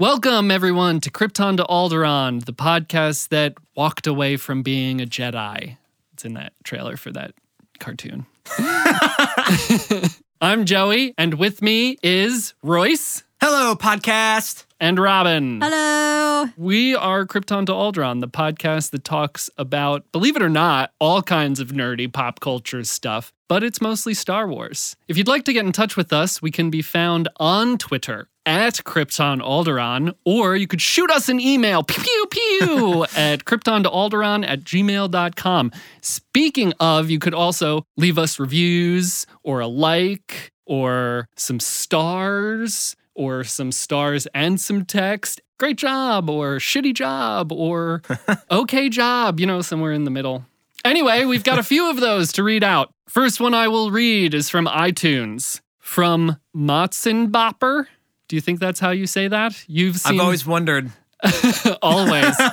Welcome, everyone, to Krypton to Alderaan, the podcast that walked away from being a Jedi. It's in that trailer for that cartoon. I'm Joey, and with me is Royce Hello, podcast. and Robin. Hello. We are Krypton to Alderaan, the podcast that talks about, believe it or not, all kinds of nerdy pop culture stuff, but it's mostly Star Wars. If you'd like to get in touch with us, we can be found on Twitter at Krypton Alderaan, or you could shoot us an email, pew pew pew, at kryptontoalderaan at gmail.com. Speaking of, you could also leave us reviews or a like or some stars or some stars and some text. Great job or shitty job or okay job, you know, somewhere in the middle. Anyway, we've got a few of those to read out. First one I will read is from iTunes from Motzenbopper. Do you think that's how you say that? You've seen I've always wondered. always.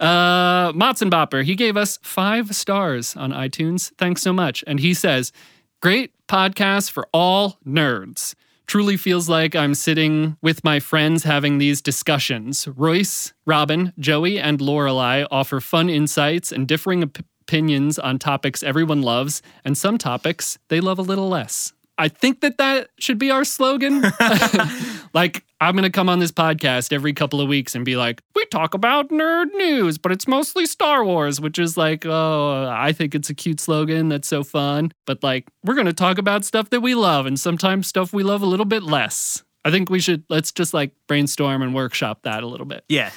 Uh, Motzenbopper, he gave us five stars on iTunes. Thanks so much. And he says, Great podcast for all nerds. Truly feels like I'm sitting with my friends having these discussions. Royce, Robin, Joey, and Lorelei offer fun insights and differing op- opinions on topics everyone loves, and some topics they love a little less. I think that that should be our slogan. like, I'm going to come on this podcast every couple of weeks and be like, we talk about nerd news, but it's mostly Star Wars, which is like, oh, I think it's a cute slogan. That's so fun. But like, we're going to talk about stuff that we love and sometimes stuff we love a little bit less. I think we should, let's just like brainstorm and workshop that a little bit. Yeah,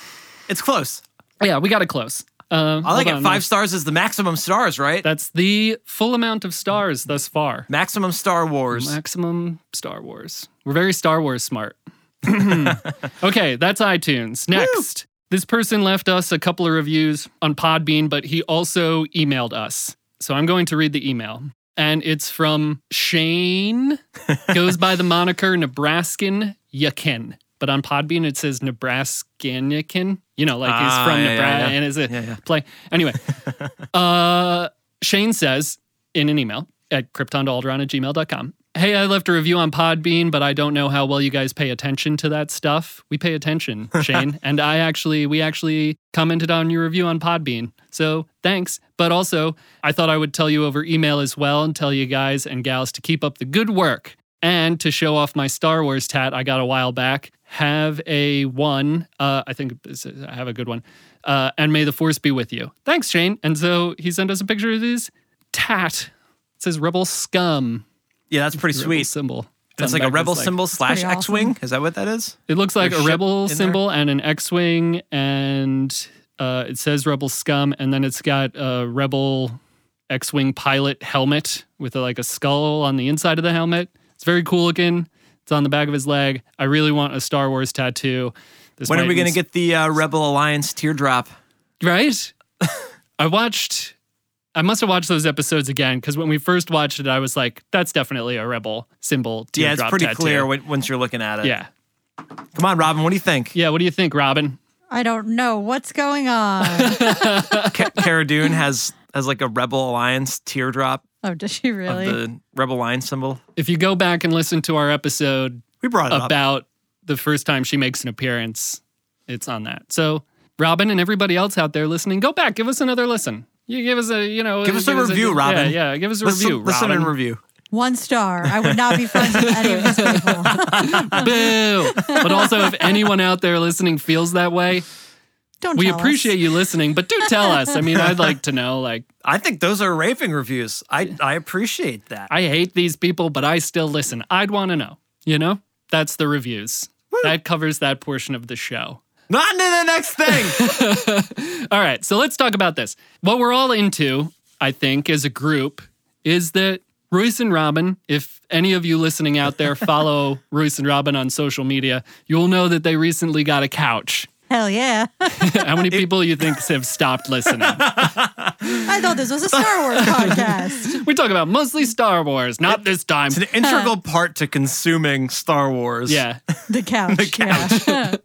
it's close. Yeah, we got it close. Uh, I like it. on. Five stars is the maximum stars, right? That's the full amount of stars thus far. maximum Star Wars. Maximum Star Wars. We're very Star Wars smart. okay, that's iTunes. Next, this person left us a couple of reviews on Podbean, but he also emailed us. So I'm going to read the email. And it's from Shane, goes by the moniker Nebraskan Yakin. But on Podbean, it says Nebraskan Yakin. You know, like he's Ah, from yeah, Nebraska yeah, and is a Yeah, play. Anyway, uh, Shane says in an email at kryptontoalderaan at gmail.com. Hey, I left a review on Podbean, but I don't know how well you guys pay attention to that stuff. We pay attention, Shane. and I actually, we actually commented on your review on Podbean. So thanks. But also, I thought I would tell you over email as well and tell you guys and gals to keep up the good work. And to show off my Star Wars tat I got a while back, have a one. Uh, I think I have a good one. Uh, and may the force be with you. Thanks, Shane. And so he sent us a picture of his tat. It says Rebel Scum. Yeah, that's pretty Rebel sweet. symbol. It's like a rebel like- symbol slash pretty X Wing. Is that what that is? It looks like Your a rebel in there? symbol and an X-wing, and uh, it says Rebel Scum, and then it's got a Rebel X-wing pilot helmet with a, like a skull on the inside of the helmet. It's very cool looking. It's on the back of his leg. I really want a Star Wars tattoo. This When are we going to get the uh, Rebel Alliance teardrop? right? I watched. I must have watched those episodes again because when we first watched it, I was like, "That's definitely a rebel symbol." Yeah, it's teardrop pretty tattoo. clear when, once you're looking at it. Yeah, Come on, Robin. What do you think? yeah. What do you think, Robin? I don't know what's going on. Ca- Cara Dune has has like a Rebel Alliance teardrop oh, does she really? of the Rebel Alliance symbol. If you go back and listen to our episode We brought it up. about the first time she makes an appearance, it's on that. So, Robin and everybody else out there listening, go back, give us another listen. You give us a, you know, Give us a review, Robin. Yeah, yeah, give us a listen, review, listen Robin. and review. One star. I would not be friends with any of these people. Boo! but also, if anyone out there listening feels that way, Don't we tell us. appreciate you listening. But do tell us. I mean, I'd like to know. Like, I think those are raving reviews. I I appreciate that. I hate these people, but I still listen. I'd want to know. You know, that's the reviews. That covers that portion of the show. Not into the next thing. All right, so let's talk about this. What we're all into, I think, as a group, is that Royce and Robin, if any of you listening out there follow Royce and Robin on social media, you'll know that they recently got a couch. Hell yeah. How many people you think have stopped listening? I thought this was a Star Wars podcast. We talk about mostly Star Wars, not this time. it's an integral part to consuming Star Wars. Yeah. The couch. The couch. Yeah.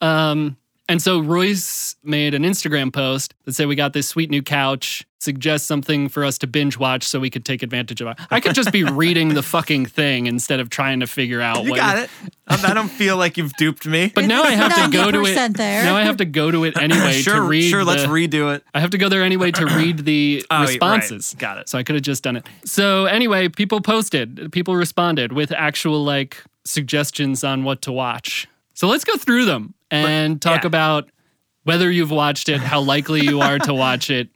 Um, And so Royce made an Instagram post that said, We got this sweet new couch. Suggest something for us to binge watch so we could take advantage of it. I could just be reading the fucking thing instead of trying to figure out You what got it. I I don't feel like you've duped me. But now I have to go to it. 90% there. Now I have to go to it anyway sure, to read. sure. Let's the- redo it. I have to go there anyway to read the Oh, right. responses. Got it. So I could have just done it. So anyway, people posted, people responded with actual like suggestions on what to watch. So let's go through them and talk yeah. about whether you've watched it, how likely you are to watch it,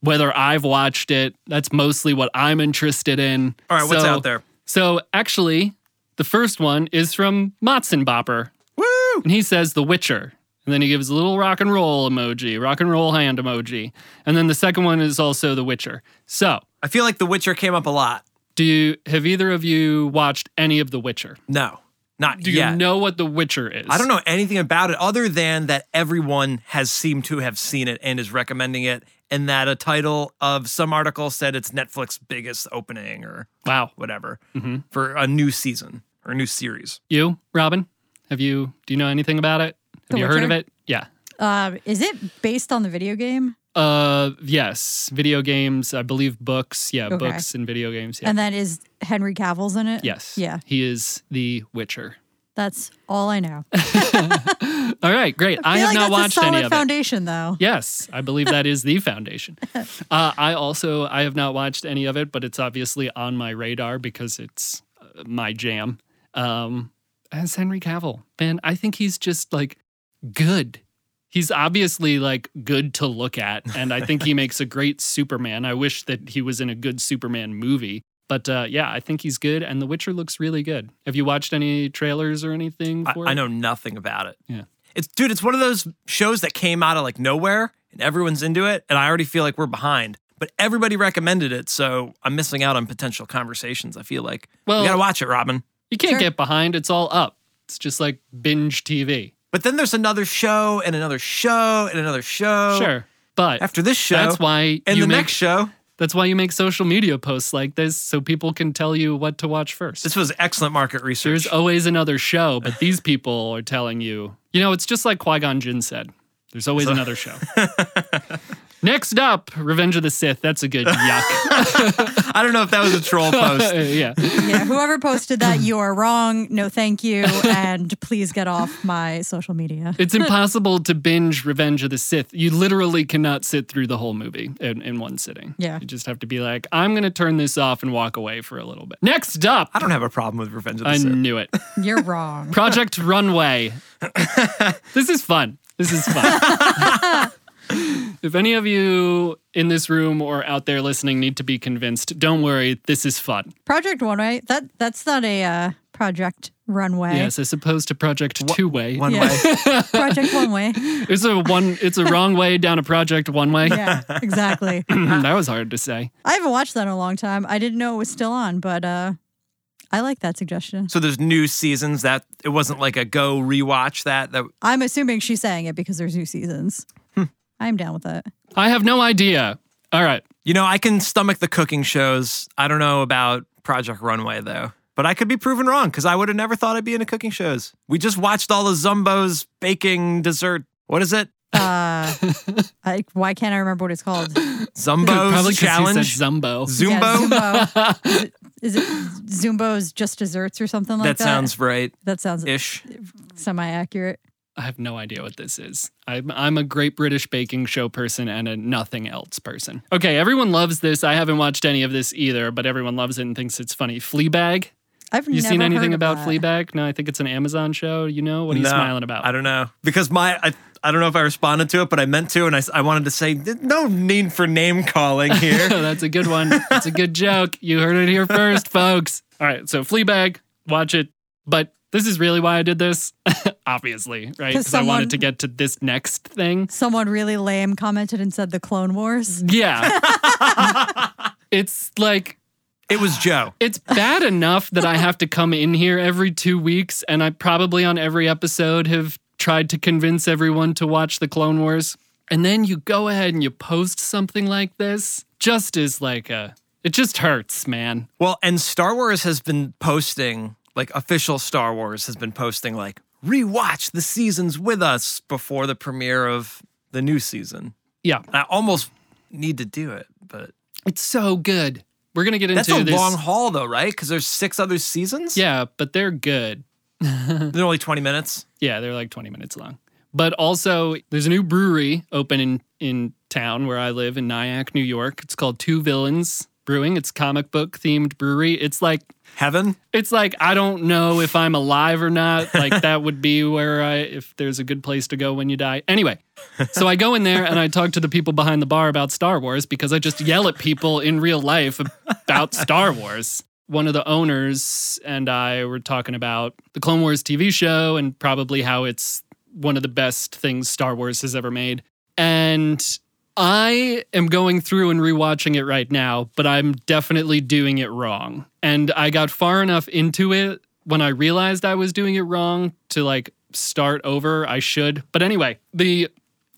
whether I've watched it. That's mostly what I'm interested in. All right, what's out there? So actually, the first one is from Motzenbopper. Woo! And he says The Witcher. And then he gives a little rock and roll emoji, rock and roll hand emoji. And then the second one is also The Witcher. So, I feel like The Witcher came up a lot. do you have either of you watched any of The Witcher? No, not Do you know what The Witcher is? I don't know anything about it other than that everyone has seemed to have seen it and is recommending it, and that a title of some article said it's Netflix's biggest opening or Wow. whatever Mhm. for a new season or a new series. You, Robin? Have you do you know anything about it? Have The you heard of it? Yeah. Uh, is it based on the video game? Uh yes, video games, I believe books. Yeah, Okay. books and video games. Yeah. And then is Henry Cavill's in it? yes. Yeah, He is the Witcher. that's all I know. All right, great. I, feel have like not watched any of it. foundation, though. Yes, I believe that is the foundation. Uh, I also I have not watched any of it, but it's obviously on my radar because it's uh, my jam. Um, as Henry Cavill, man, I think he's just like good. He's obviously like good to look at, and I think he makes a great Superman. I wish that he was in a good Superman movie. But uh, yeah, I think he's good, and The Witcher looks really good. Have you watched any trailers or anything I, for I it? know nothing about it. Yeah. It's dude, it's one of those shows that came out of like nowhere and everyone's into it, and I already feel like we're behind. But everybody recommended it, so I'm missing out on potential conversations. I feel like Well- we gotta watch it, Robin. You can't Sure. get behind. It's all up. It's just like binge TV. But then there's another show and another show and another show. Sure. But After this show, that's why and you the make next show. that's why you make social media posts like this so people can tell you what to watch first. This was excellent market research. There's always another show, but these people are telling you. You know, it's just like Qui Gon Jinn said. There's always another show. Next up, Revenge of the Sith. That's a good yuck. I don't know if that was a troll post. yeah. Yeah, whoever posted that, you are wrong. No, thank you, and please get off my social media. It's impossible to binge Revenge of the Sith. You literally cannot sit through the whole movie in, in one sitting. Yeah. You just have to be like, I'm going to turn this off and walk away for a little bit. Next up, I don't have a problem with Revenge of the I Sith. I knew it. You're wrong. Project Runway. this is fun. This is fun. If any of you in this room or out there listening need to be convinced, don't worry. This is fun. Project One Way. That that's not a uh, Project Runway. Yes, as opposed to Project Two Way. One Yeah. way. Project One Way. It's a one. It's a wrong way down a Project One Way. Yeah, exactly. that was hard to say. I haven't watched that in a long time. I didn't know it was still on, but uh, I like that suggestion. So there's new seasons that it wasn't like a go rewatch that that I'm assuming she's saying it because there's new seasons. I'm down with that. I have no idea. All right. you know, I can stomach the cooking shows. I don't know about Project Runway though. But I could be proven wrong because I would have never thought I'd be in into cooking shows. We just watched all the Zumbo's baking dessert. What is it? Uh, I, why can't I remember what it's called? Zumbo's Probably because you challenge. said Zumbo. Zumbo. Yeah, Zumbo. is, it, is it Zumbo's Just Desserts or something like that that? sounds right that sounds ish. semi accurate. I have no idea what this is. I'm, I'm a great British baking show person and a nothing else person. Okay, everyone loves this. I haven't watched any of this either, but everyone loves it and thinks it's funny. Fleabag. I've You never seen anything heard about that. Fleabag? No, I think it's an Amazon show. You know what are you No, smiling about? I don't know because my I, I don't know if I responded to it, but I meant to, and I, I wanted to say no need for name calling here. That's a good one. That's a good joke. You heard it here first, folks. All right, so Fleabag, watch it. But this is really why I did this, obviously, right? Because I wanted to get to this next thing. Someone really lame commented and said the Clone Wars. Yeah. it's like it was Joe. it's bad enough that I have to come in here every two weeks, and I probably on every episode have tried to convince everyone to watch the Clone Wars. And then you go ahead and you post something like this, just as like a, it just hurts, man. Well, and Star Wars has been posting, like official Star Wars has been posting, like rewatch the seasons with us before the premiere of the new season. Yeah, I almost need to do it, but it's so good. We're gonna get into that's a this. long haul though, right? Because there's six other seasons. yeah, but they're good. they're only 20 minutes. Yeah, they're like 20 minutes long. But also, there's a new brewery open in, in town where I live in Nyack, New York. It's called Two Villains Brewing. It's comic book themed brewery. It's like Heaven. it's like I don't know if I'm alive or not. Like that would be where I if there's a good place to go when you die. Anyway, so I go in there and I talk to the people behind the bar about Star Wars because I just yell at people in real life about Star Wars. One of the owners and I were talking about the Clone Wars TV show and probably how it's one of the best things Star Wars has ever made. And I am going through and rewatching it right now, but I'm definitely doing it wrong. And I got far enough into it when I realized I was doing it wrong to like start over. I should. But anyway, the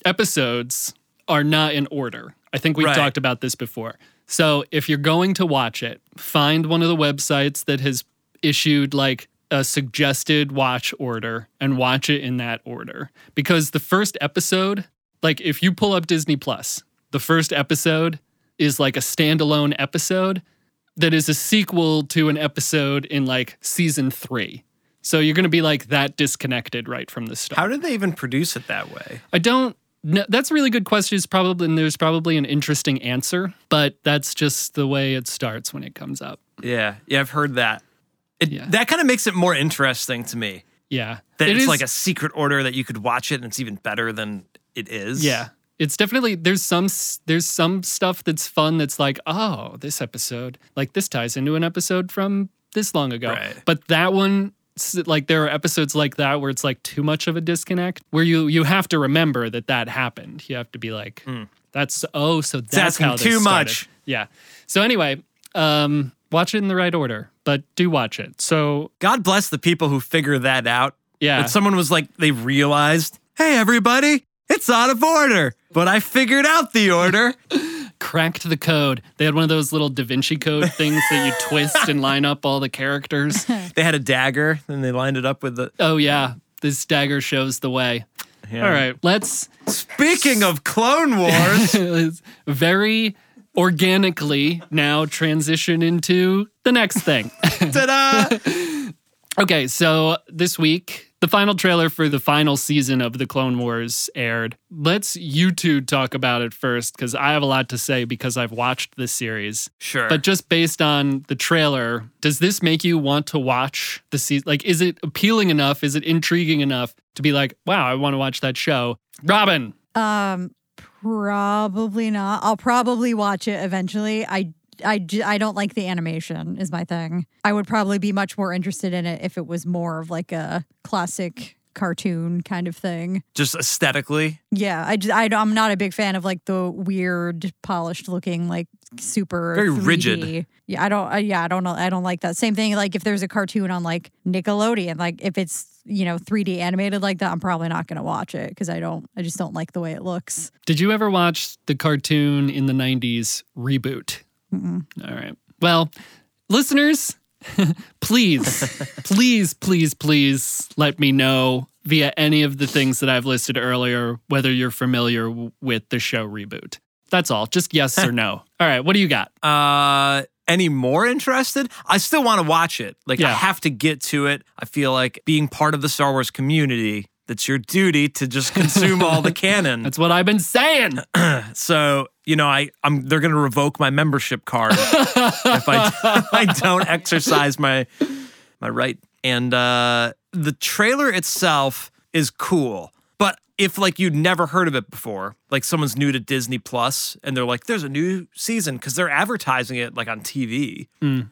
episodes are not in order. I think we've Right. talked about this before. So if you're going to watch it, find one of the websites that has issued like a suggested watch order and watch it in that order. Because the first episode, like if you pull up Disney Plus, the first episode is like a standalone episode that is a sequel to an episode in like season three. So you're going to be like that disconnected right from the start. How did they even produce it that way? I don't. No, that's a really good question. It's probably and there's probably an interesting answer, but that's just the way it starts when it comes up. Yeah, yeah, I've heard that. It, Yeah. That kind of makes it more interesting to me. Yeah, That It it's is- like a secret order that you could watch it and it's even better than it is. Yeah. It's definitely there's some there's some stuff that's fun that's like, oh, this episode, like this ties into an episode from this long ago. Right. But that one like there are episodes like that where it's like too much of a disconnect where you you have to remember that that happened. You have to be like that's oh, so that's how this too started. much. Yeah. So anyway, um watch it in the right order, but do watch it. So, God bless the people who figure that out. yeah. When someone was like, they realized, hey, everybody, it's out of order. But I figured out the order. cracked the code. They had one of those little Da Vinci Code things that you twist and line up all the characters. they had a dagger and they lined it up with the. Oh yeah, this dagger shows the way. Yeah. All right, let's Speaking of Clone Wars, very organically now transition into the next thing. ta-da! okay, so this week the final trailer for the final season of the Clone Wars aired. Let's you two talk about it first because I have a lot to say because I've watched this series. Sure. But just based on the trailer, does this make you want to watch the season? Like, is it appealing enough? Is it intriguing enough to be like, wow, I want to watch that show? Robin, Um, probably not. I'll probably watch it eventually. I, I, j- I don't like the animation is my thing. I would probably be much more interested in it if it was more of like a classic cartoon kind of thing. just aesthetically. Yeah, I, just, I am not a big fan of like the weird polished looking like super Very 3D. rigid. Yeah, I don't. Uh, yeah, I don't know. I don't like that. Same thing. Like if there's a cartoon on like Nickelodeon, like if it's you know 3D animated like that, I'm probably not gonna watch it because I don't. I just don't like the way it looks. did you ever watch the cartoon in the 90s reboot? All right. Well, listeners, please, please, please, please let me know via any of the things that I've listed earlier whether you're familiar with the show reboot. That's all. Just yes or no. All right. What do you got? Uh, any more interested? I still want to watch it. Like, I have to get to it. I feel like being part of the Star Wars community, that's your duty to just consume all the canon. That's what I've been saying. So, you know, I, I'm they're gonna revoke my membership card if I if I don't exercise my my right. And uh the trailer itself is cool. But if like you'd never heard of it before, like someone's new to Disney Plus and they're like, there's a new season because they're advertising it like on TV.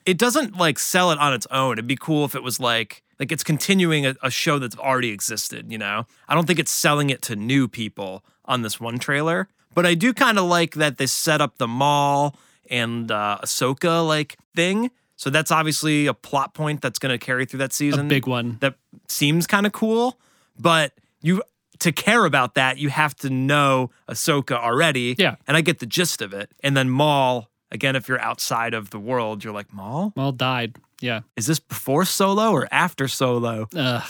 It doesn't like sell it on its own. It'd be cool if it was like like it's continuing a, a show that's already existed, you know? I don't think it's selling it to new people on this one trailer. But I do kind of like that they set up the Maul and uh Ahsoka like thing. So that's obviously a plot point that's gonna carry through that A season big one. that seems kind of cool, but you to care about that, you have to know Ahsoka already. Yeah. And I get the gist of it. And then Maul, again, if you're outside of the world, you're like, Maul? All died. Yeah. Is this before Solo or after Solo? Ugh.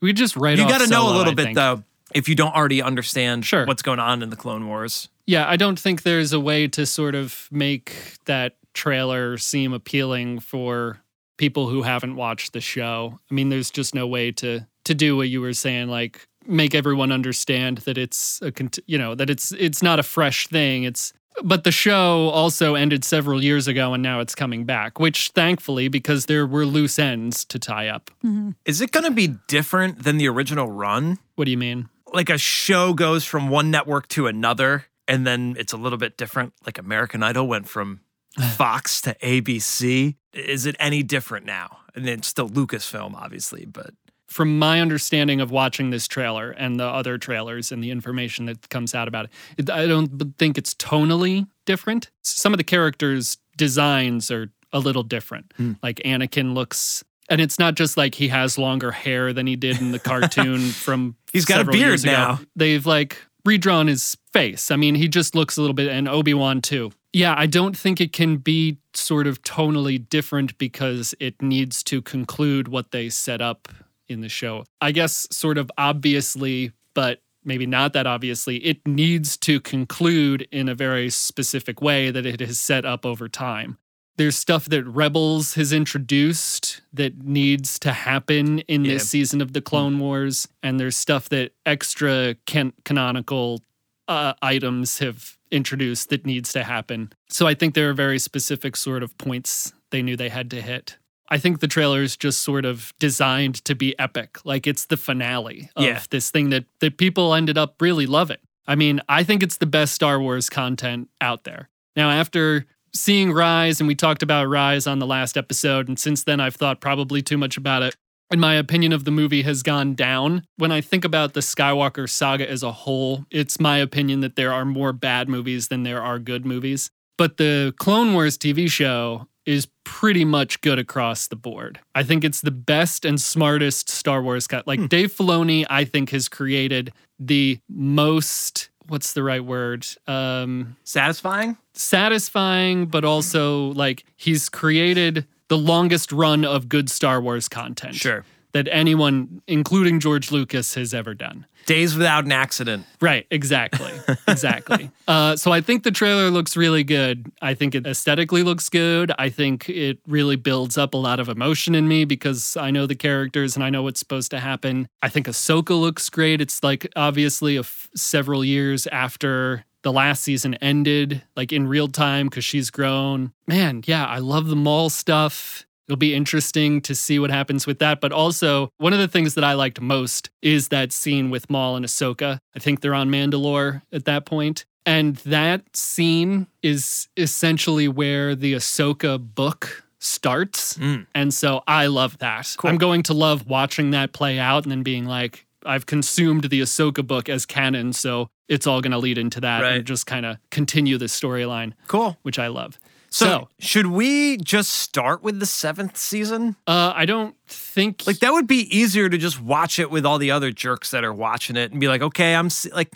We just write You got to know a little I bit think. though, if you don't already understand Sure. what's going on in the Clone Wars. Yeah, I don't think there's a way to sort of make that trailer seem appealing for people who haven't watched the show. I mean, there's just no way to to do what you were saying like make everyone understand that it's a you know, that it's it's not a fresh thing. It's but the show also ended several years ago and now it's coming back, which thankfully because there were loose ends to tie up. Mm-hmm. Is it going to be different than the original run? What do you mean? Like a show goes from one network to another, and then it's a little bit different. Like American Idol went from Fox to ABC. Is it any different now? And then still Lucasfilm, obviously, but from my understanding of watching this trailer and the other trailers and the information that comes out about it, it I don't think it's tonally different. Some of the characters' designs are a little different. Hmm. Like Anakin looks, and it's not just like he has longer hair than he did in the cartoon from. He's got a beard now. They've like redrawn his face. I mean, he just looks a little bit, and Obi Wan too. Yeah, I don't think it can be sort of tonally different because it needs to conclude what they set up in the show. I guess, sort of obviously, but maybe not that obviously, it needs to conclude in a very specific way that it has set up over time. There's stuff that Rebels has introduced that needs to happen in Yeah. this season of the Clone Wars, and there's stuff that extra can- canonical uh, items have introduced that needs to happen. So I think there are very specific sort of points they knew they had to hit. I think the trailer is just sort of designed to be epic. Like it's the finale of Yeah. this thing that that people ended up really loving. I mean, I think it's the best Star Wars content out there. Now, after seeing Rise, and we talked about Rise on the last episode, and since then I've thought probably too much about it. And my opinion of the movie has gone down. When I think about the Skywalker saga as a whole, it's my opinion that there are more bad movies than there are good movies. But the Clone Wars TV show is pretty much good across the board. I think it's the best and smartest Star Wars cut. Like hmm. Dave Filoni, I think has created the most what's the right word? Um satisfying. satisfying, but also like he's created the longest run of good Star Wars content. Sure. That anyone, including George Lucas, has ever done. Days without an accident. Right, exactly. Exactly. uh, so I think the trailer looks really good. I think it aesthetically looks good. I think it really builds up a lot of emotion in me because I know the characters and I know what's supposed to happen. I think Ahsoka looks great. It's like obviously a f- several years after the last season ended, like in real time because she's grown. Man, yeah, I love the Maul stuff. It'll be interesting to see what happens with that. But also, one of the things that I liked most is that scene with Maul and Ahsoka. I think they're on Mandalore at that point. And that scene is essentially where the Ahsoka book starts. Mm. And so I love that. Cool. I'm going to love watching that play out and then being like, I've consumed the Ahsoka book as canon, so it's all going to lead into that Right. and just kind of continue the storyline, Cool. which I love. So, So, should we just start with the seventh season? uh, I don't think Like that would be easier to just watch it with all the other jerks that are watching it and be like, okay, I'm like,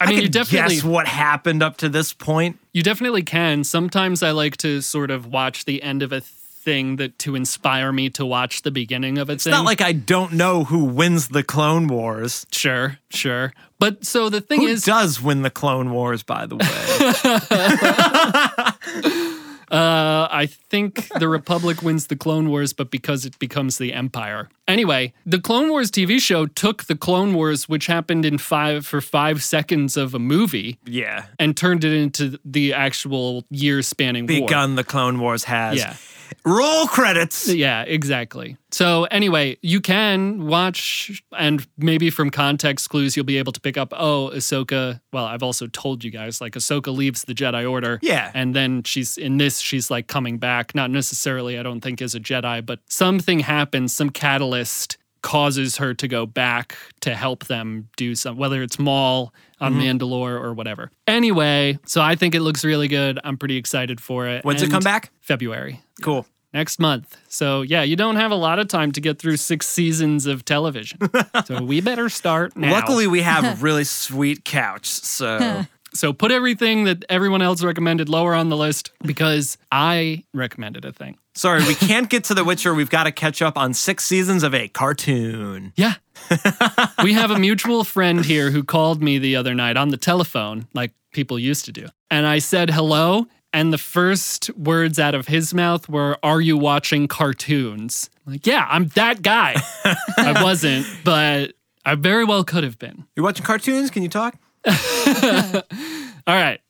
I mean, can you definitely- guess what happened up to this point. You definitely can. Sometimes I like to sort of watch the end of a thing that to inspire me to watch the beginning of a It's thing. not like I don't know who wins the Clone Wars. sure, sure. But so the thing Who is, does win the Clone Wars, by the way? uh, I think the Republic wins the Clone Wars, but because it becomes the Empire. Anyway, the Clone Wars TV show took the Clone Wars, which happened in five for five seconds of a movie, yeah. and turned it into the actual year-spanning war. Begun the Clone Wars has. Yeah. Roll credits. Yeah, exactly. So anyway, you can watch, and maybe from context clues, you'll be able to pick up. Oh, Ahsoka. Well, I've also told you guys, like Ahsoka leaves the Jedi Order. Yeah. and then she's in this. She's like coming back. Not necessarily, I don't think, as a Jedi, but something happens. Some catalyst causes her to go back to help them do some, whether it's Maul on Mm-hmm. Mandalore or whatever. Anyway, so I think it looks really good. I'm pretty excited for it. When's it come back? February Cool. Next month. So yeah, you don't have a lot of time to get through six seasons of television. so we better start now. Luckily, we have a really sweet couch. So So put everything that everyone else recommended lower on the list because I recommended a thing. Sorry, we can't get to The Witcher. We've got to catch up on six seasons of a cartoon. Yeah. we have a mutual friend here who called me the other night on the telephone, like people used to do. And I said hello. And the first words out of his mouth were, Are you watching cartoons? I'm like, yeah, I'm that guy. I wasn't, but I very well could have been. You're watching cartoons? Can you talk? All right.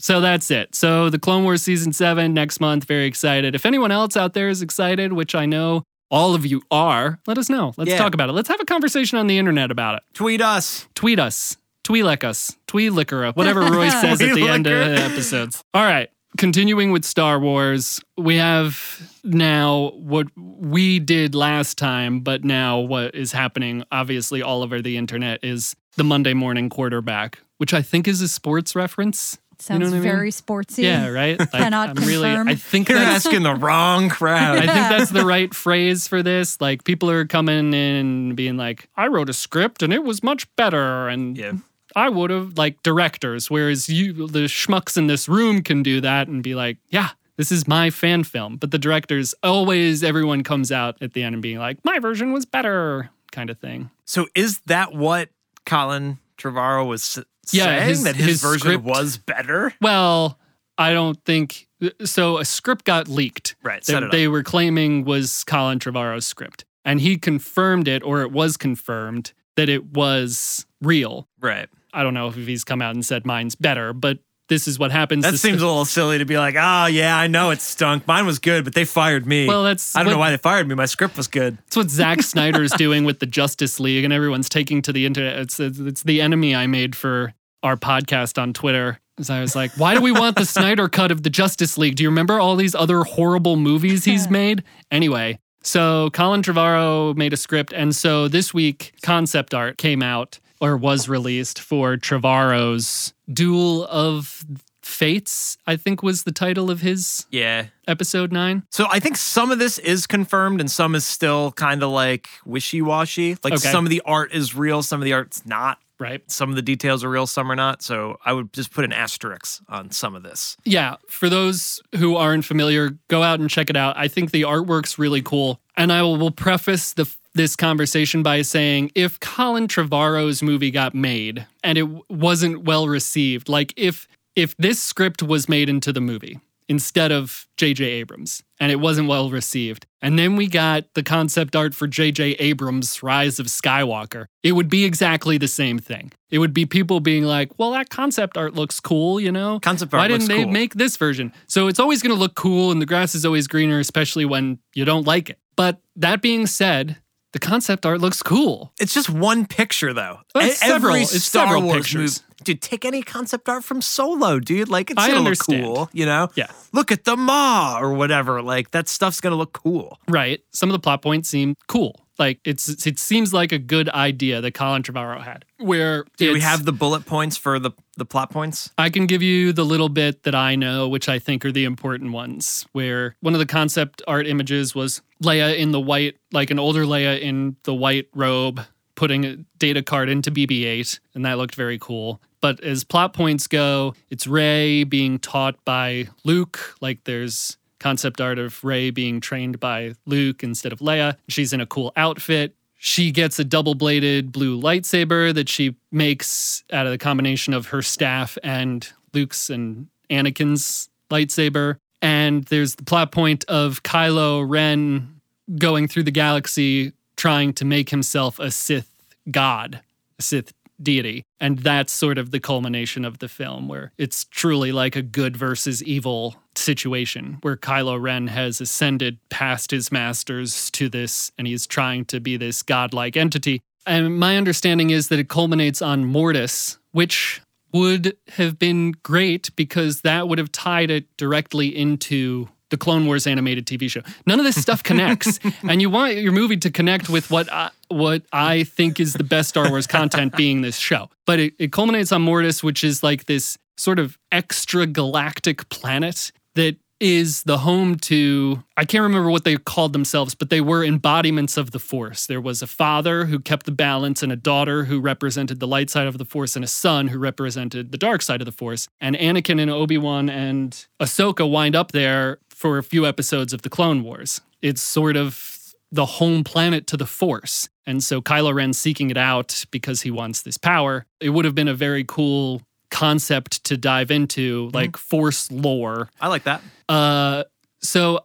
So that's it. So the Clone Wars season seven next month. Very excited. If anyone else out there is excited, which I know all of you are, let us know. Let's Yeah. talk about it. Let's have a conversation on the internet about it. Tweet us. Tweet us. Tweelick us. Tweelicker, whatever Roy says at the end of the episodes. All right. Continuing with Star Wars, we have now what we did last time, but now what is happening, obviously, all over the internet is the Monday morning quarterback, which I think is a sports reference. Sounds know what I mean? very sportsy. Yeah, right? Like, Cannot I'm really. I think You're asking the wrong crowd. I think that's the right phrase for this. Like people are coming in and being like, I wrote a script and it was much better. And Yeah. I would have like directors, whereas you the schmucks in this room can do that and be like, Yeah, this is my fan film. But the directors always everyone comes out at the end and being like, My version was better, kind of thing. So is that what Colin Trevorrow was Yeah, saying? his- that his, his version script- was better? Well, I don't think so. A script got leaked. Right, that they were claiming was Colin Trevorrow's script. And he confirmed it, or it was confirmed that it was real. Right. I don't know if he's come out and said mine's better, but this is what happens. That This- seems a little silly to be like, oh, yeah, I know it stunk. Mine was good, but they fired me. Well, that's I don't know why they fired me. My script was good. That's what Zack Snyder's doing with the Justice League, and everyone's taking to the internet. It's, it's it's the enemy I made for our podcast on Twitter. As I was like, why do we want the Snyder cut of the Justice League? Do you remember all these other horrible movies he's made? Anyway, so Colin Trevorrow made a script, and so this week concept art came out or was released for Trevorrow's Duel of Fates. I think was the title of his Yeah. episode nine. So I think some of this is confirmed and some is still kind of like wishy washy. Like Okay. some of the art is real, some of the art's not. Right. Some of the details are real, some are not. So I would just put an asterisk on some of this. Yeah, for those who aren't familiar, go out and check it out. I think the artwork's really cool. And I will preface the this conversation by saying if Colin Trevorrow's movie got made and it wasn't well received, like if if this script was made into the movie instead of J.J. Abrams and it wasn't well received, and then we got the concept art for J.J. Abrams' Rise of Skywalker, it would be exactly the same thing. It would be people being like, "Well, that concept art looks cool," you know. Concept art. Why didn't they cool. make this version? So it's always going to look cool and the grass is always greener, especially when you don't like it. But that being said, the concept art looks cool. It's just one picture though. Oh, it's several- Every it's Star several Wars pictures. movie- Dude, take any concept art from Solo, dude. Like it's I gonna understand. look cool, you know? Yeah. Look at the Maw or whatever. Like that stuff's gonna look cool. Right. Some of the plot points seem cool. Like it's it seems like a good idea that Colin Trevorrow had. Where Do we have the bullet points for the the plot points? I can give you the little bit that I know, which I think are the important ones. Where one of the concept art images was Leia in the white, like an older Leia in the white robe, putting a data card into BB 8, and that looked very cool. But as plot points go, it's Rey being taught by Luke, like there's concept art of Rey being trained by Luke instead of Leia. She's in a cool outfit. She gets a double bladed blue lightsaber that she makes out of the combination of her staff and Luke's and Anakin's lightsaber. And there's the plot point of Kylo Ren going through the galaxy trying to make himself a Sith god, a Sith deity. And that's sort of the culmination of the film, where it's truly like a good versus evil situation, where Kylo Ren has ascended past his masters to this, and he's trying to be this godlike entity. And my understanding is that it culminates on Mortis, which would have been great because that would have tied it directly into the Clone Wars animated TV show. None of this stuff connects, and you want your movie to connect with what I, what I think is the best Star Wars content being this show. But it, it culminates on Mortis, which is like this sort of extra galactic planet that is the home to, I can't remember what they called themselves, but they were embodiments of the Force. There was a father who kept the balance, and a daughter who represented the light side of the Force, and a son who represented the dark side of the Force. And Anakin and Obi Wan and Ahsoka wind up there for a few episodes of the Clone Wars. It's sort of the home planet to the Force. And so Kylo Ren seeking it out because he wants this power. It would have been a very cool concept to dive into, like Force lore. I like that. Uh, so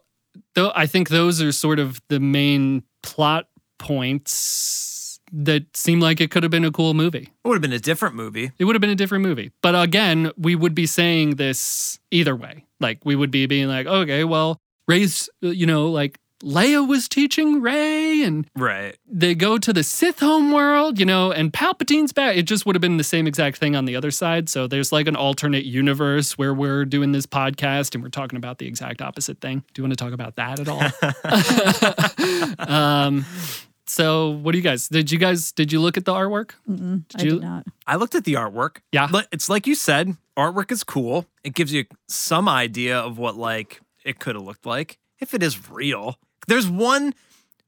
though I think those are sort of the main plot points that seem like it could have been a cool movie. It would have been a different movie. It would have been a different movie. But again, we would be saying this either way. Like we would be being like, okay, well, Rey's, you know, like Leia was teaching Rey and Right. they go to the Sith home world, you know, and Palpatine's back. It just would have been the same exact thing on the other side. So there's like an alternate universe where we're doing this podcast and we're talking about the exact opposite thing. Do you want to talk about that at all? um, so what do you guys? Did you guys? Did you look at the artwork? Mm-mm, I you- did not. I looked at the artwork. Yeah. But it's like you said, artwork is cool. It gives you some idea of what like it could have looked like if it is real. There's one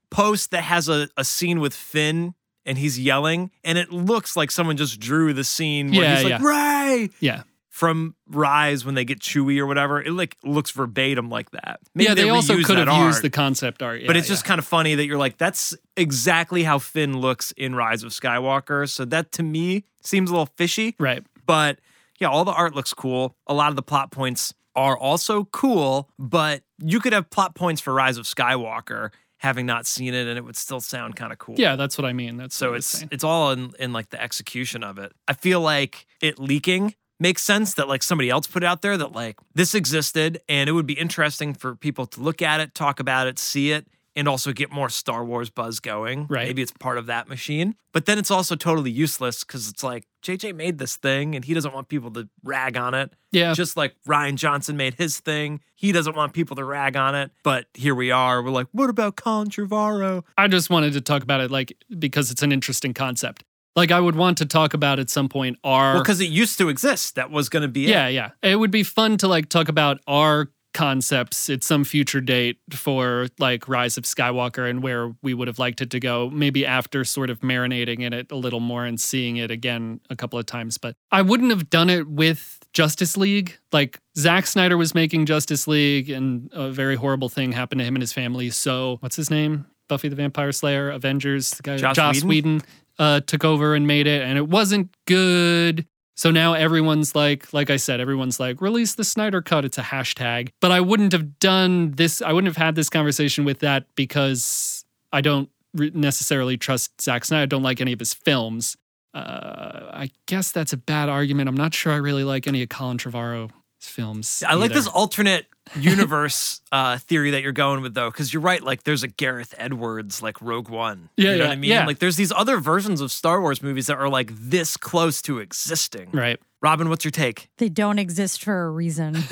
post that has a, a scene with Finn and he's yelling, and it looks like someone just drew the scene where Yeah, he's like, yeah. Rey Yeah. from Rise when they get Chewie or whatever. It like looks verbatim like that. yeah, they, also could have used the concept art. But it's just yeah. kind of funny that you're like, that's exactly how Finn looks in Rise of Skywalker. So that to me seems a little fishy. right. But yeah, all the art looks cool. A lot of the plot points are also cool, but you could have plot points for Rise of Skywalker having not seen it and it would still sound kind of cool. Yeah, that's what I mean. That's So what I was it's it's all in in like the execution of it. I feel like it leaking makes sense that like somebody else put it out there that like this existed and it would be interesting for people to look at it, talk about it, see it and also get more Star Wars buzz going. Right. Maybe it's part of that machine. But then it's also totally useless cuz it's like JJ made this thing and he doesn't want people to rag on it. yeah. Just like Rian Johnson made his thing. He doesn't want people to rag on it. But here we are. We're like, what about Colin Trevorrow? I just wanted to talk about it like because it's an interesting concept. Like I would want to talk about at some point our Well, because it used to exist. That was going to be it. yeah, yeah. It would be fun to like talk about our concepts at some future date for like Rise of Skywalker and where we would have liked it to go. Maybe after sort of marinating in it a little more and seeing it again a couple of times. But I wouldn't have done it with Justice League. Like Zack Snyder was making Justice League and a very horrible thing happened to him and his family. So what's his name? Buffy the Vampire Slayer, Avengers, the guy Joss Joss Whedon? Whedon uh, took over and made it, and it wasn't good. So now everyone's like, like I said, everyone's like, release the Snyder Cut. It's a hashtag. But I wouldn't have done this. I wouldn't have had this conversation with that because I don't necessarily trust Zack Snyder. I don't like any of his films. Uh, I guess that's a bad argument. I'm not sure I really like any of Colin Trevorrow's films. I like either. this alternate universe uh, theory that you're going with though, because you're right. Like, there's a Gareth Edwards like Rogue One. Yeah, you know yeah, what I mean. yeah. Like, there's these other versions of Star Wars movies that are like this close to existing. Right. Robin, what's your take? They don't exist for a reason.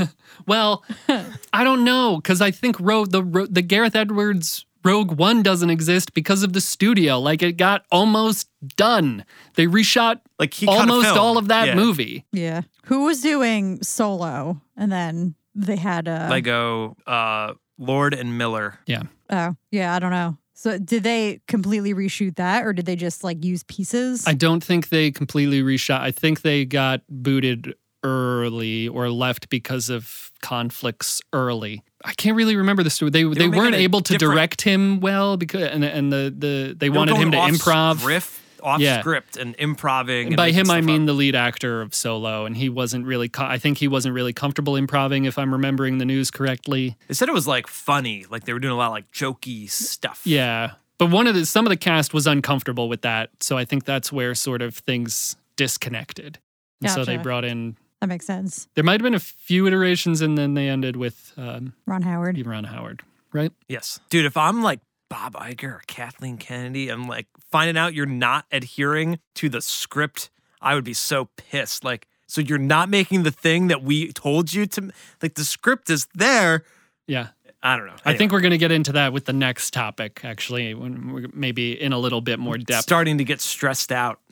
Well, I don't know because I think Ro- the Ro- the Gareth Edwards Rogue One doesn't exist because of the studio. Like it got almost done. They reshot Like, he almost all of that Yeah. movie. yeah. Who was doing solo? And then they had a. Lego, uh, Lord and Miller. Yeah. Oh, yeah. I don't know. So did they completely reshoot that or did they just like use pieces? I don't think they completely reshot. I think they got booted early or left because of conflicts early. I can't really remember the story. They they, were weren't able to different- direct him well because and and the the they They were wanted him to off improv. Riff off Yeah. script and improving. and By making him, I mean up. the lead actor of Solo, and he wasn't really. Co- I think he wasn't really comfortable improvising, if I'm remembering the news correctly. They said it was like funny. Like, they were doing a lot of like jokey stuff. Yeah, but one of the some of the cast was uncomfortable with that, so I think that's where sort of things disconnected. And so they brought in. That makes sense. There might have been a few iterations, and then they ended with um, Ron Howard. Ron Howard, right? Yes. Dude, if I'm like Bob Iger or Kathleen Kennedy, I'm like finding out you're not adhering to the script, I would be so pissed. Like, so you're not making the thing that we told you to like the script is there. Yeah, I don't know. I think we're going to get into that with the next topic, actually, when we're maybe in a little bit more depth. starting to get stressed out.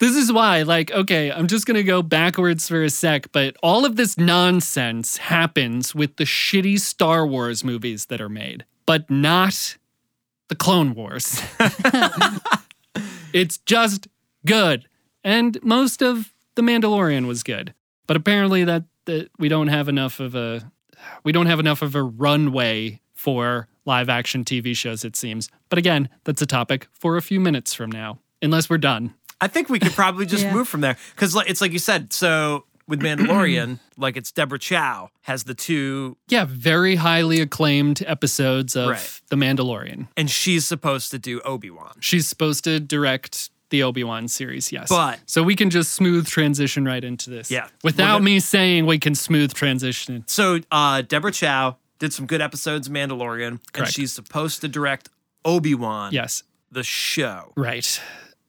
this is why, like, okay, I'm just gonna go backwards for a sec, but all of this nonsense happens with the shitty Star Wars movies that are made, but not the Clone Wars. it's just good. And most of The Mandalorian was good. But apparently that, that we don't have enough of a we don't have enough of a runway for live action TV shows, it seems. But again, that's a topic for a few minutes from now, unless we're done. I think we could probably just Yeah. move from there because it's like you said. So with Mandalorian, like it's Deborah Chow has the two, Yeah, very highly acclaimed episodes of Right. The Mandalorian. and she's supposed to do Obi Wan. She's supposed to direct the Obi-Wan series, yes. But- so we can just smooth transition right into this. Yeah. Without We're gonna- me saying we can smooth transition. So uh, Deborah Chow did some good episodes of Mandalorian, and Correct. she's supposed to direct Obi Wan, Yes. the show. Right.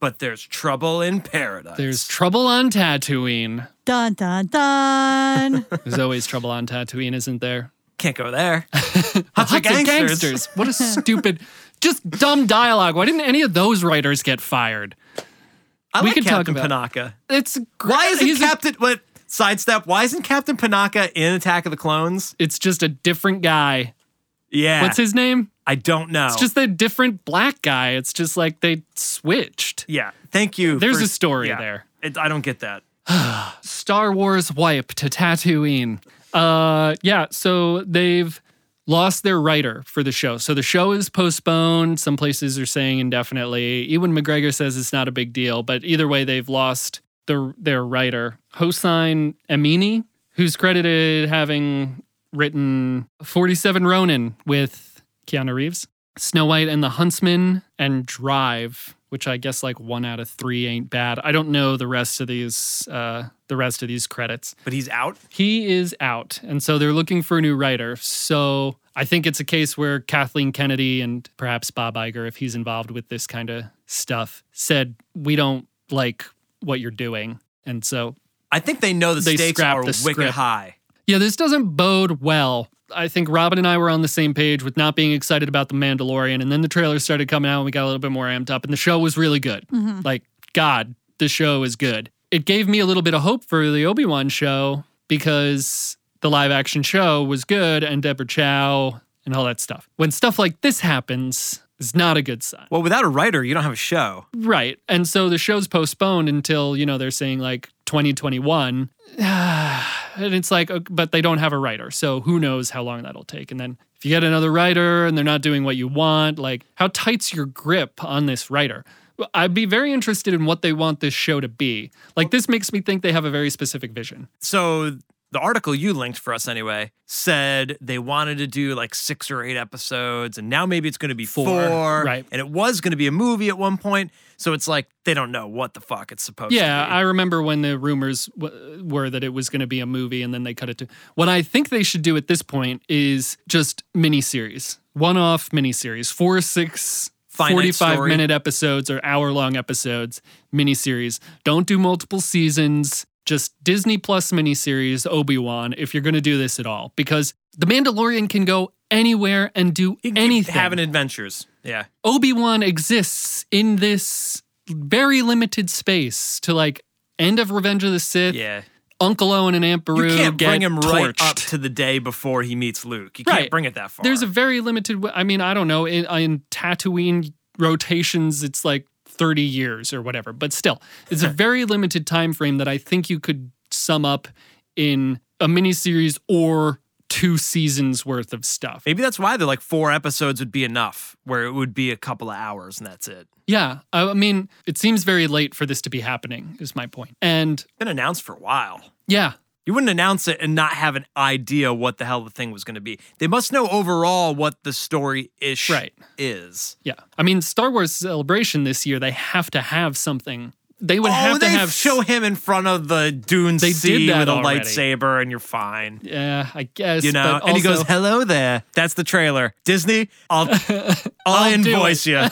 But there's trouble in paradise. There's trouble on Tatooine. Dun dun dun. There's always trouble on Tatooine, isn't there? can't go there. Huts Huts of of gangsters. gangsters. What a stupid, just dumb dialogue. Why didn't any of those writers get fired? I We like could talk Captain about- Panaka. It's great. Why isn't He's a- Captain what sidestep? Why isn't Captain Panaka in Attack of the Clones? it's just a different guy. Yeah, What's his name? I don't know. It's just a different black guy. It's just like they switched. yeah. Thank you. There's for- a story yeah. there. It, I don't get that. Star Wars wipe to Tatooine. Uh, yeah, so they've lost their writer for the show. So the show is postponed. Some places are saying indefinitely. Ewan McGregor says it's not a big deal, but either way, they've lost their their writer, Hossein Amini, who's credited having written 47 Ronin with Keanu Reeves, Snow White and the Huntsman, and Drive, which I guess like one out of three ain't bad. I don't know the rest of these uh, the rest of these credits. But he's out. He is out, and so they're looking for a new writer. So I think it's a case where Kathleen Kennedy and perhaps Bob Iger, if he's involved with this kind of stuff, said we don't like what you're doing, and so I think they know the They stakes scrapped are the wicked script. high. yeah, this doesn't bode well. I think Robin and I were on the same page with not being excited about The Mandalorian. And then the trailers started coming out and we got a little bit more amped up. And the show was really good. Mm-hmm. Like, God, the show is good. It gave me a little bit of hope for the Obi Wan show because the live action show was good and Deborah Chow and all that stuff. When stuff like this happens, it's not a good sign. Well, without a writer, you don't have a show. Right. And so the show's postponed until, you know, they're saying like 2021. and it's like, but they don't have a writer. So who knows how long that'll take. And then if you get another writer and they're not doing what you want, like how tight's your grip on this writer? I'd be very interested in what they want this show to be. Like this makes me think they have a very specific vision. So the article you linked for us anyway said they wanted to do like six or eight episodes, and now maybe it's going to be four. Four, right. And it was going to be a movie at one point. So it's like they don't know what the fuck it's supposed Yeah, to be. Yeah, I remember when the rumors w- were that it was going to be a movie and then they cut it to. What I think they should do at this point is just miniseries, one off miniseries, four or six. Finite 45 story. minute episodes or hour long episodes, miniseries. Don't do multiple seasons, just Disney Plus miniseries, Obi Wan, if you're going to do this at all. Because The Mandalorian can go anywhere and do keep anything. having adventures. Yeah. Obi Wan exists in this very limited space to like end of Revenge of the Sith. Yeah. Uncle Owen and Aunt Beru You can't bring him right up to the day before he meets Luke. You can't bring it that far. There's a very limited. I mean, I don't know. In, in Tatooine rotations, it's like 30 years or whatever. But still, it's a very limited time frame that I think you could sum up in a miniseries or two seasons worth of stuff. Maybe that's why they're like four episodes would be enough, where it would be a couple of hours and that's it. Yeah, I I mean, it seems very late for this to be happening. Is my point. And Been announced for a while. yeah, You wouldn't announce it and not have an idea what the hell the thing was going to be. They must know overall what the story ish Right. is. Yeah. I mean, Star Wars Celebration this year, they have to have something. They would oh, have to have. show him in front of the Dune They did Sea with a already. lightsaber, and you're fine. Yeah, I guess. You know, and he goes, "Hello there." That's the trailer. Disney, I'll, I'll, I'll invoice you.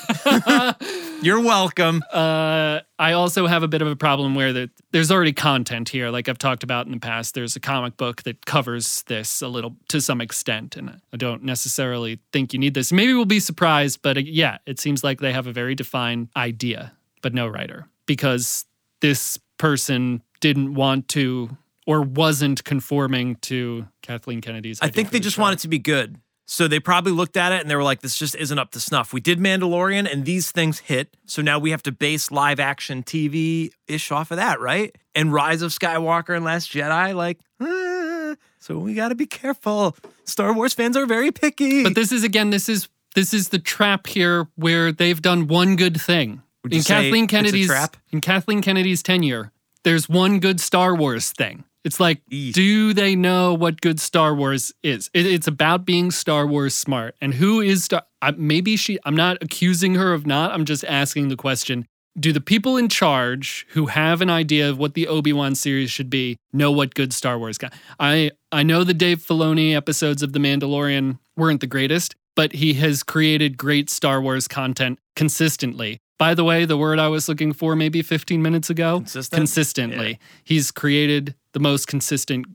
you're welcome. Uh, I also have a bit of a problem where that there's already content here, like I've talked about in the past. There's a comic book that covers this a little to some extent, and I don't necessarily think you need this. Maybe we'll be surprised, but uh, yeah, it seems like they have a very defined idea, but no writer because this person didn't want to or wasn't conforming to Kathleen Kennedy's. I think they the just show. want it to be good. So they probably looked at it and they were like, this just isn't up to snuff. We did Mandalorian and these things hit. So now we have to base live action TV ish off of that, right? And Rise of Skywalker and Last Jedi, like, ah, so we got to be careful. Star Wars fans are very picky. But this is again, this is this is the trap here where they've done one good thing. Would in Kathleen Kennedy's trap? in Kathleen Kennedy's tenure, there's one good Star Wars thing. It's like, Eesh. do they know what good Star Wars is? It, it's about being Star Wars smart. And who is Star? I, maybe she. I'm not accusing her of not. I'm just asking the question: Do the people in charge who have an idea of what the Obi Wan series should be know what good Star Wars got? I I know the Dave Filoni episodes of The Mandalorian weren't the greatest, but he has created great Star Wars content consistently. By the way, the word I was looking for maybe 15 minutes ago Consistent? consistently. He's created the most consistent,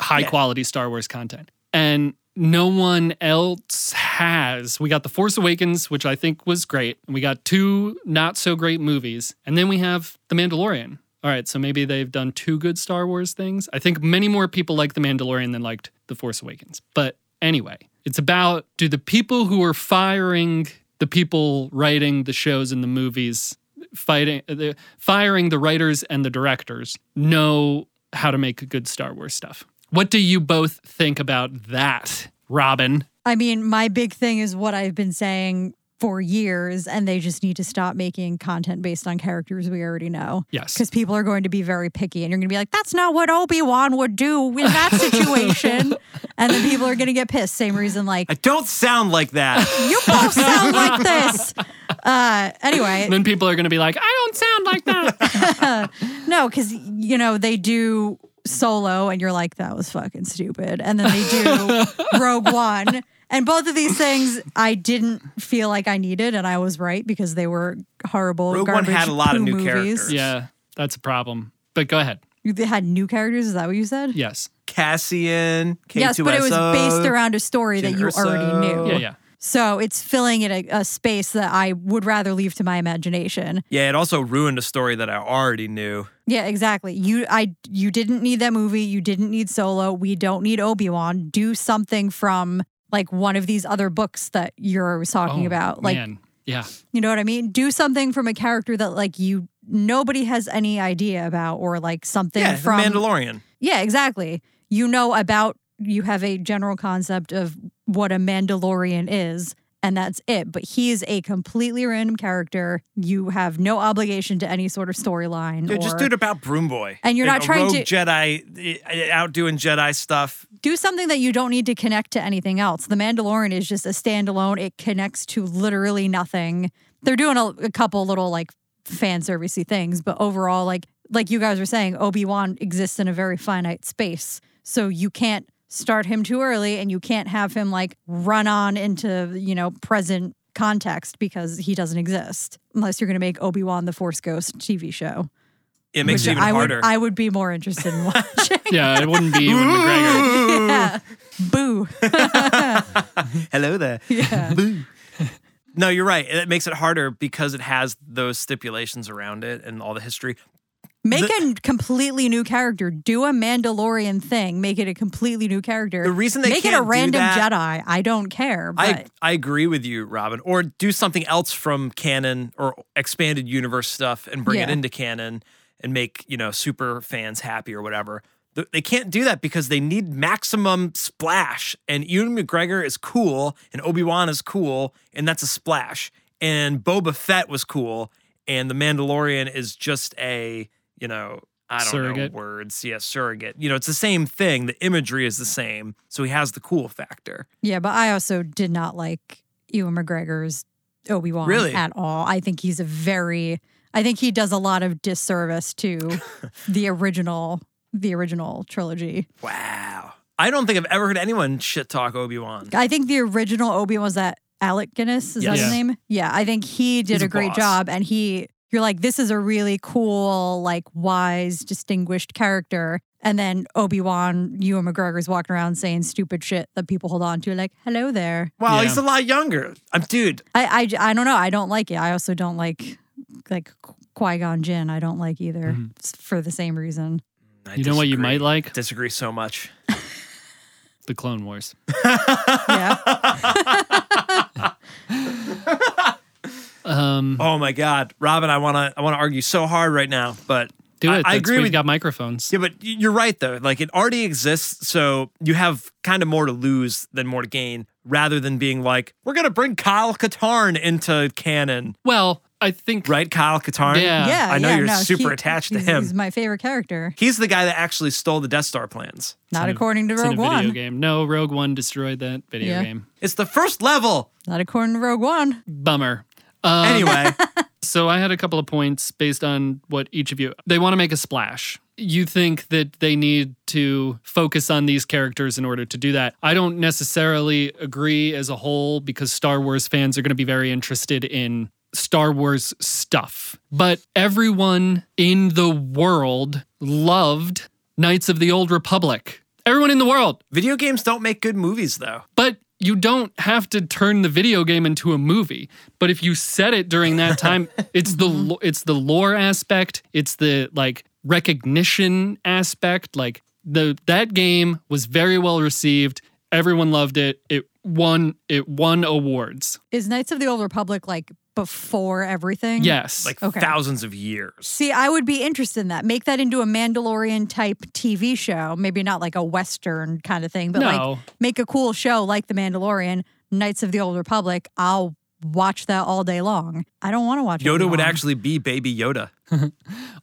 high Yeah. quality Star Wars content. And no one else has. We got The Force Awakens, which I think was great. And we got two not so great movies. And then we have The Mandalorian. All right, so maybe they've done two good Star Wars things. I think many more people like The Mandalorian than liked The Force Awakens. But anyway, it's about do the people who are firing the people writing the shows and the movies fighting uh, the firing the writers and the directors know how to make good Star Wars stuff. What do you both think about that, Robin? I mean, my big thing is what I've been saying for years, and they just need to stop making content based on characters we already know. Yes. Because people are going to be very picky, and you're going to be like, that's not what Obi Wan would do in that situation. and then people are going to get pissed. Same reason, like, I don't sound like that. you both sound like this. Uh, anyway, Then people are going to be like, I don't sound like that. no, because, you know, they do solo, and you're like, that was fucking stupid. And then they do Rogue One. And both of these things I didn't feel like I needed, and I was right because they were horrible. Rogue One had a lot of new movies. characters. yeah, that's a problem. But go ahead. They had new characters. Is that what you said? Yes. Cassian, K2SO. yes, but it was based around a story that you Erso. already knew. Yeah, yeah. So it's filling in a, a space that I would rather leave to my imagination. Yeah, it also ruined a story that I already knew. Yeah, exactly. You I you didn't need that movie. You didn't need Solo. We don't need Obi-Wan. Do something from like one of these other books that you're talking Oh, about. Like man. Yeah. You know what I mean? Do something from a character that like you nobody has any idea about or like something Yeah, from Mandalorian. Yeah, exactly. You know about you have a general concept of what a Mandalorian is and that's it. But he is a completely random character. You have no obligation to any sort of storyline. Dude, just do it about Broom Boy. And you're not trying to- Jedi uh, out doing Jedi stuff. do something that you don't need to connect to anything else. The Mandalorian is just a standalone. It connects to literally nothing. They're doing a, a couple little like fan servicey things, but overall, like like you guys were saying, Obi Wan exists in a very finite space, so you can't start him too early, and you can't have him like run on into you know present context because he doesn't exist unless you're going to make Obi Wan the Force Ghost TV show. It makes which it even I harder. would I would be more interested in watching. Yeah, it wouldn't be Ewan McGregor. yeah. Boo. Hello there. Yeah. Boo. No, you're right. It makes it harder because it has those stipulations around it and all the history. Make a completely new character. Do a Mandalorian thing. Make it a completely new character. The reason they make it a random that- Jedi. I don't care. But I I agree with you, Robin. Or do something else from canon or expanded universe stuff and bring it into canon and make you know super fans happy or whatever. Th- They can't do that because they need maximum splash. And Ewan McGregor is cool, and Obi Wan is cool, and that's a splash. And Boba Fett was cool, and the Mandalorian is just a you know I don't Surrogate. know words. Yeah, surrogate. You know, it's the same thing. The imagery is the same, so he has the cool factor. yeah, but I also did not like Ewan McGregor's Obi Wan Really? at all. I think he's a very. I think he does a lot of disservice to the original, the original trilogy. Wow. I don't think I've ever heard anyone shit talk Obi Wan. I think the original Obi Wan was that Alec Guinness. Is that his name? Yeah, I think he did He's a a great boss. job, and he. You're like, this is a really cool, like wise, distinguished character. And then Obi Wan, Ewan McGregor's walking around saying stupid shit that people hold on to, like, hello there. Well, Yeah. he's a lot younger. I'm dude. I, I, I don't know. I don't like it. I also don't like like Qui Gon Jinn, I don't like either Mhm. for the same reason. I You know what you might like? Disagree so much. The Clone Wars. Yeah. Um, Oh my God, Robin, I wanna I wanna argue so hard right now, but do it. I That's agree why with- you got microphones. Yeah, but you're right though. Like it already exists, so you have kind of more to lose than more to gain, rather than being like, we're gonna bring Kyle Katarn into canon, Well, I think right? Kyle Katarn. Yeah. yeah. I know yeah, you're no, super he- attached to him. He's my favorite character. He's the guy that actually stole the Death Star plans. Not in a- according to it's in a Rogue video One. game. No, Rogue One destroyed that video Yeah. game. It's the first level. Not according to Rogue One. Bummer. Um, Anyway, So I had a couple of points based on what each of you they want to make a splash. You think that they need to focus on these characters in order to do that. I don't necessarily agree as a whole because Star Wars fans are going to be very interested in Star Wars stuff. But everyone in the world loved Knights of the Old Republic. Everyone in the world. video games don't make good movies though. But you don't have to turn the video game into a movie. But if you set it during that time, it's the mm-hmm. it's the lore aspect, it's the like recognition aspect. Like the that game was very well received. Everyone loved it. It won it won awards. Is Knights of the Old Republic like before everything? Yes. Like Okay. thousands of years. See, I would be interested in that. Make that into a Mandalorian type TV show. Maybe not like a Western kind of thing, but No. like make a cool show like The Mandalorian, Knights of the Old Republic. I'll watch that all day long. I don't want to watch it Yoda would actually be Baby Yoda.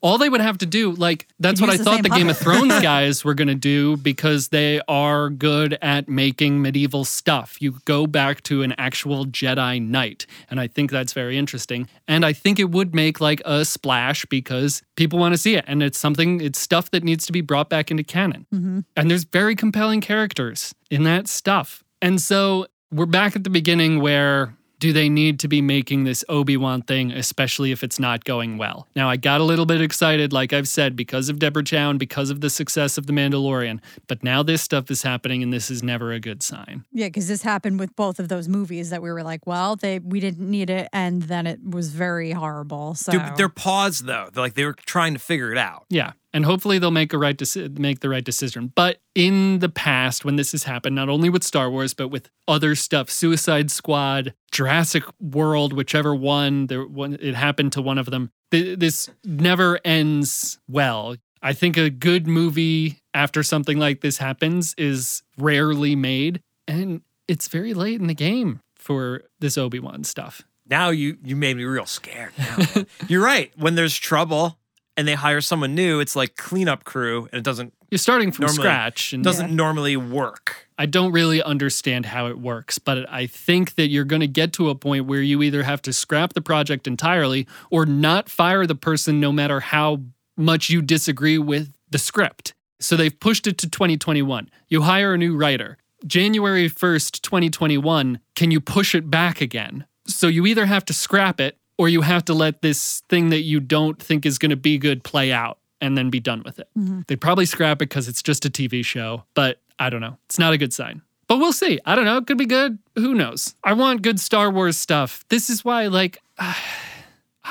All they would have to do, like, that's Could what I the thought same the Game of. Thrones guys were going to do because they are good at making medieval stuff. You go back to an actual Jedi Knight. And I think that's very interesting. And I think it would make like a splash because people want to see it. And it's something, it's stuff that needs to be brought back into canon. Mhm. And there's very compelling characters in that stuff. And so we're back at the beginning where do they need to be making this Obi-Wan thing, especially if it's not going well? Now, I got a little bit excited, like I've said, because of Deborah Chow and because of the success of The Mandalorian. But now this stuff is happening, and this is never a good sign. Yeah, because this happened with both of those movies that we were like, well, they we didn't need it, and then it was very horrible. So They're, they're paused though. They're like they were trying to figure it out. Yeah, and hopefully they'll make a right deci- make the right decision. But in the past, when this has happened, not only with Star Wars but with other stuff, Suicide Squad, Jurassic World, whichever one, there one it happened to one of them. th- This never ends well. I think a good movie after something like this happens is rarely made, and it's very late in the game for this Obi Wan stuff. Now you you made me real scared. Now. You're right. When there's trouble and they hire someone new, it's like cleanup crew, and it doesn't You're starting from Normally- scratch, and doesn't normally work. I don't really understand how it works, but I think that you're going to get to a point where you either have to scrap the project entirely or not fire the person no matter how much you disagree with the script. So they've pushed it to 2021. You hire a new writer. January 1st, 2021, can you push it back again? So you either have to scrap it or you have to let this thing that you don't think is going to be good play out and then be done with it. Mm-hmm. They'd probably scrap it because it's just a TV show, but I don't know. It's not a good sign. But we'll see. I don't know. It could be good. Who knows? I want good Star Wars stuff. This is why, like,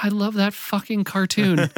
I love that fucking cartoon.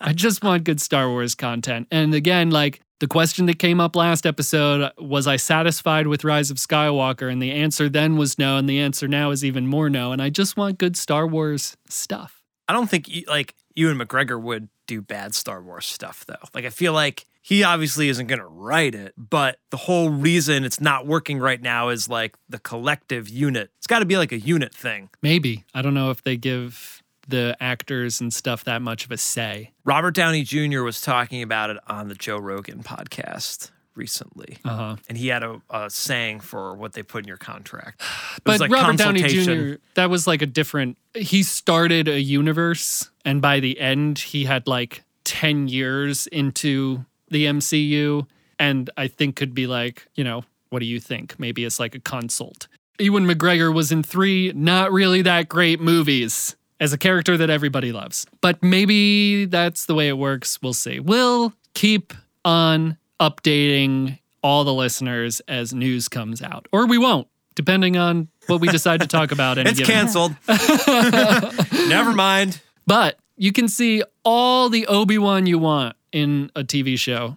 I just want good Star Wars content. And again, like, the question that came up last episode was I satisfied with Rise of Skywalker? And the answer then was no. And the answer now is even more no. And I just want good Star Wars stuff. I don't think like Ewan McGregor would do bad Star Wars stuff though. Like I feel like he obviously isn't going to write it, but the whole reason it's not working right now is like the collective unit. It's got to be like a unit thing. Maybe. I don't know if they give the actors and stuff that much of a say. Robert Downey Jr. was talking about it on the Joe Rogan podcast recently. Uh huh. And he had a, a saying for what they put in your contract. It But was like Robert Downey. Jr. That was like a different. He started a universe, and by the end, he had like ten years into the MCU, and I think could be like, you know, what do you think? Maybe it's like a consult. Ewan McGregor was in three not really that great movies as a character that everybody loves, but maybe that's the way it works. We'll see. We'll keep on updating all the listeners as news comes out, or we won't, depending on what we decide to talk about. It's given- canceled. Never mind. But you can see all the Obi-Wan you want in a TV show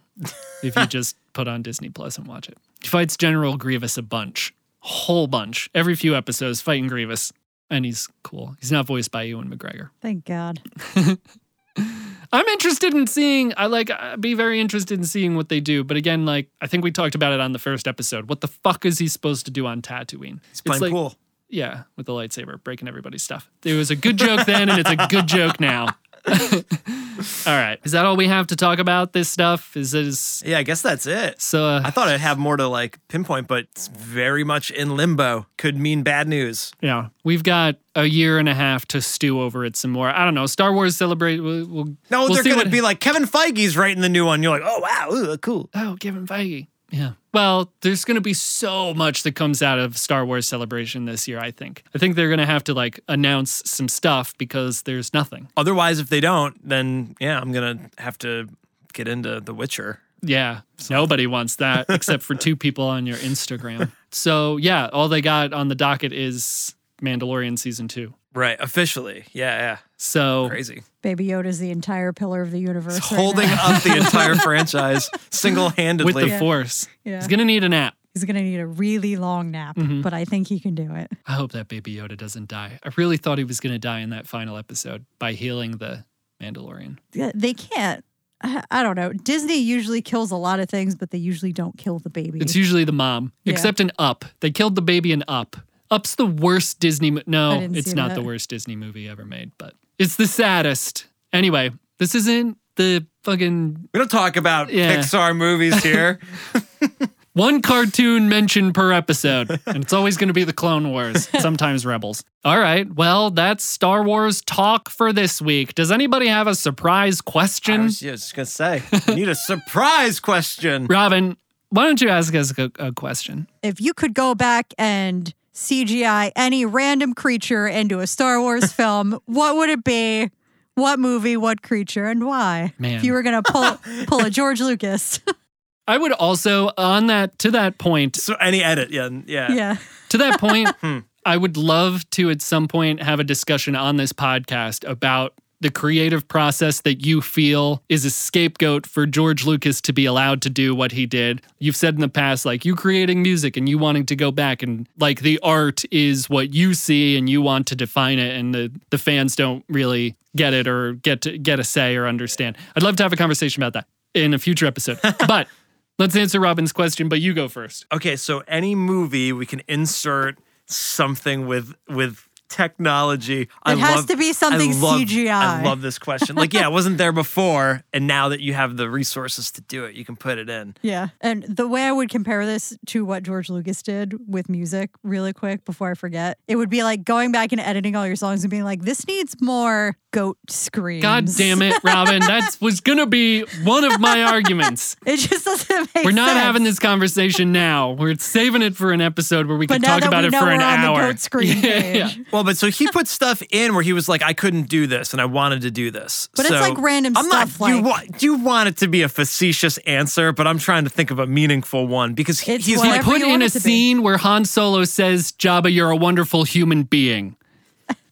if you just put on Disney Plus and watch it. He fights General Grievous a bunch. Whole bunch. Every few episodes fighting Grievous. And he's cool. He's not voiced by Ewan McGregor. Thank God. I'm interested in seeing. I like. I'd be very interested in seeing what they do. But again, like I think we talked about it on the first episode. What the fuck is he supposed to do on Tatooine? He's playing like, pool. Yeah, with the lightsaber, breaking everybody's stuff. It was a good joke then, and it's a good joke now. all right, is that all we have to talk about? This stuff is is Yeah, I guess that's it. so. Uh, I thought I'd have more to like pinpoint, but it's very much in limbo. Could mean bad news. yeah, we've got a year and a half to stew over it some more. I don't know. Star Wars celebrate. We'll, we'll, No, we'll they're gonna be like Kevin Feige's writing the new one. You're like, oh wow, ooh, cool. Oh, Kevin Feige. Yeah. Well, there's going to be so much that comes out of Star Wars Celebration this year, I think. I think they're going to have to like announce some stuff because there's nothing. Otherwise, if they don't, then yeah, I'm gonna have to get into The Witcher. Yeah. Nobody wants that except for two people on your Instagram. So, yeah, all they got on the docket is Mandalorian season 2. Right, officially. Yeah, yeah. So, Crazy. Baby Yoda's the entire pillar of the universe. It's right holding now. up the entire franchise single handedly. with the Yeah. force. Yeah. He's going to need a nap. He's gonna need a really long nap, Mm-hmm. but I think he can do it. I hope that baby Yoda doesn't die. I really thought he was going to die in that final episode by healing the Mandalorian. Yeah, They can't. I I don't know. Disney usually kills a lot of things, but they usually don't kill the baby. It's usually the mom, Yeah. except in Up. They killed the baby in Up. Up's the worst Disney. Mo- no, it's not that. the worst Disney movie ever made, but it's the saddest. Anyway, this isn't the fucking we don't talk about Yeah. Pixar movies here. one cartoon mentioned per episode, and it's always going to be the Clone Wars, sometimes Rebels. All right, well, that's Star Wars talk for this week. Does anybody have a surprise question? I question? was just gonna say, I need a surprise question. Robin, why don't you ask us a, a question? if you could go back and CGI any random creature into a Star Wars film, what would it be? What movie, what creature, and why? Man. If you were gonna pull pull a George Lucas. I would also, on that, to that point, So any edit, yeah, yeah. yeah. To that point, Hmm. I would love to at some point have a discussion on this podcast about the creative process that you feel is a scapegoat for George Lucas to be allowed to do what he did. You've said in the past, like you creating music and you wanting to go back and like the art is what you see and you want to define it, and the, the fans don't really get it or get to get a say or understand. I'd love to have a conversation about that in a future episode. but let's answer Robin's question, but you go first. Okay, so any movie we can insert something with with technology. I It has love- to be something I love, CGI. I love this question. Like, yeah, it wasn't there before, and now that you have the resources to do it, you can put it in. Yeah. And the way I would compare this to what George Lucas did with music, really quick before I forget, it would be like going back and editing all your songs and being like, this needs more goat screams. God damn it, Robin. That was going to be one of my arguments. It just doesn't make We're not sense. having this conversation now. We're saving it for an episode where we But can talk about we it know for we're an on hour. the goat screen Yeah, page. yeah. Well, but so he put stuff in where he was like, I couldn't do this, and I wanted to do this. But it's like random I'm stuff, Not, you, like- want, you want it to be a facetious answer, but I'm trying to think of a meaningful one because he, he's whatever like, Put in a it to be. scene where Han Solo says, Jabba, you're a wonderful human being.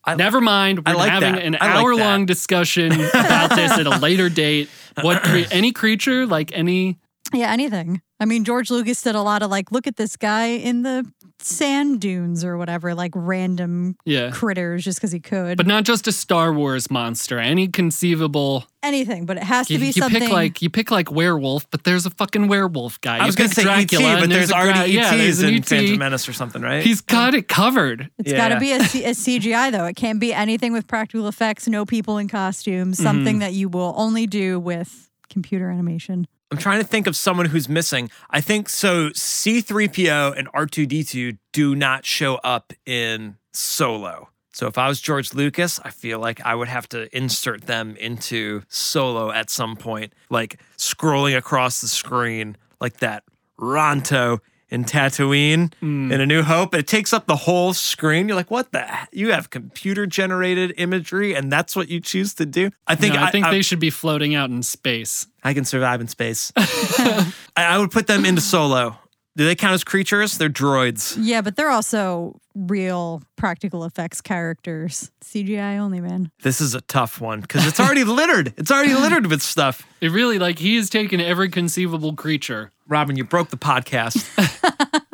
I- Never mind. We're I like having that. an I like hour long discussion about this at a later date. What cre- any creature, like any Yeah, anything. I mean, George Lucas did a lot of like, look at this guy in the sand dunes or whatever, like random yeah. critters just because he could. But not just a Star Wars monster. Any conceivable. anything, but it has to be you something. pick like you pick like werewolf, but there's a fucking werewolf guy. I was going to say Dracula, ET, but and there's a already gra- yeah, there's ETs an in ET. Phantom Menace or something, right? He's got it covered. it's got to be a, C- a CGI though. It can't be anything with practical effects, no people in costumes, Mm-hmm. something that you will only do with computer animation. I'm trying to think of someone who's missing. I think so. C3PO and R2D2 do not show up in Solo. So if I was George Lucas, I feel like I would have to insert them into Solo at some point, like scrolling across the screen like that. Ronto in Tatooine Hmm. in A New Hope. It takes up the whole screen. You're like, what the? You have computer generated imagery, and that's what you choose to do. I think No, I, think I, they should be floating out in space. I can survive in space. I, I would put them into solo. Do they count as creatures? They're droids. Yeah, but they're also real practical effects characters. CGI only, man. This is a tough one because it's already littered. It's already littered with stuff. It really like he has taken every conceivable creature. Robin, you broke the podcast.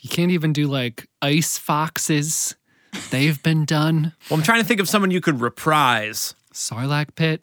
You can't even do like ice foxes. They've been done. well, I'm trying to think of someone you could reprise. Sarlacc pit.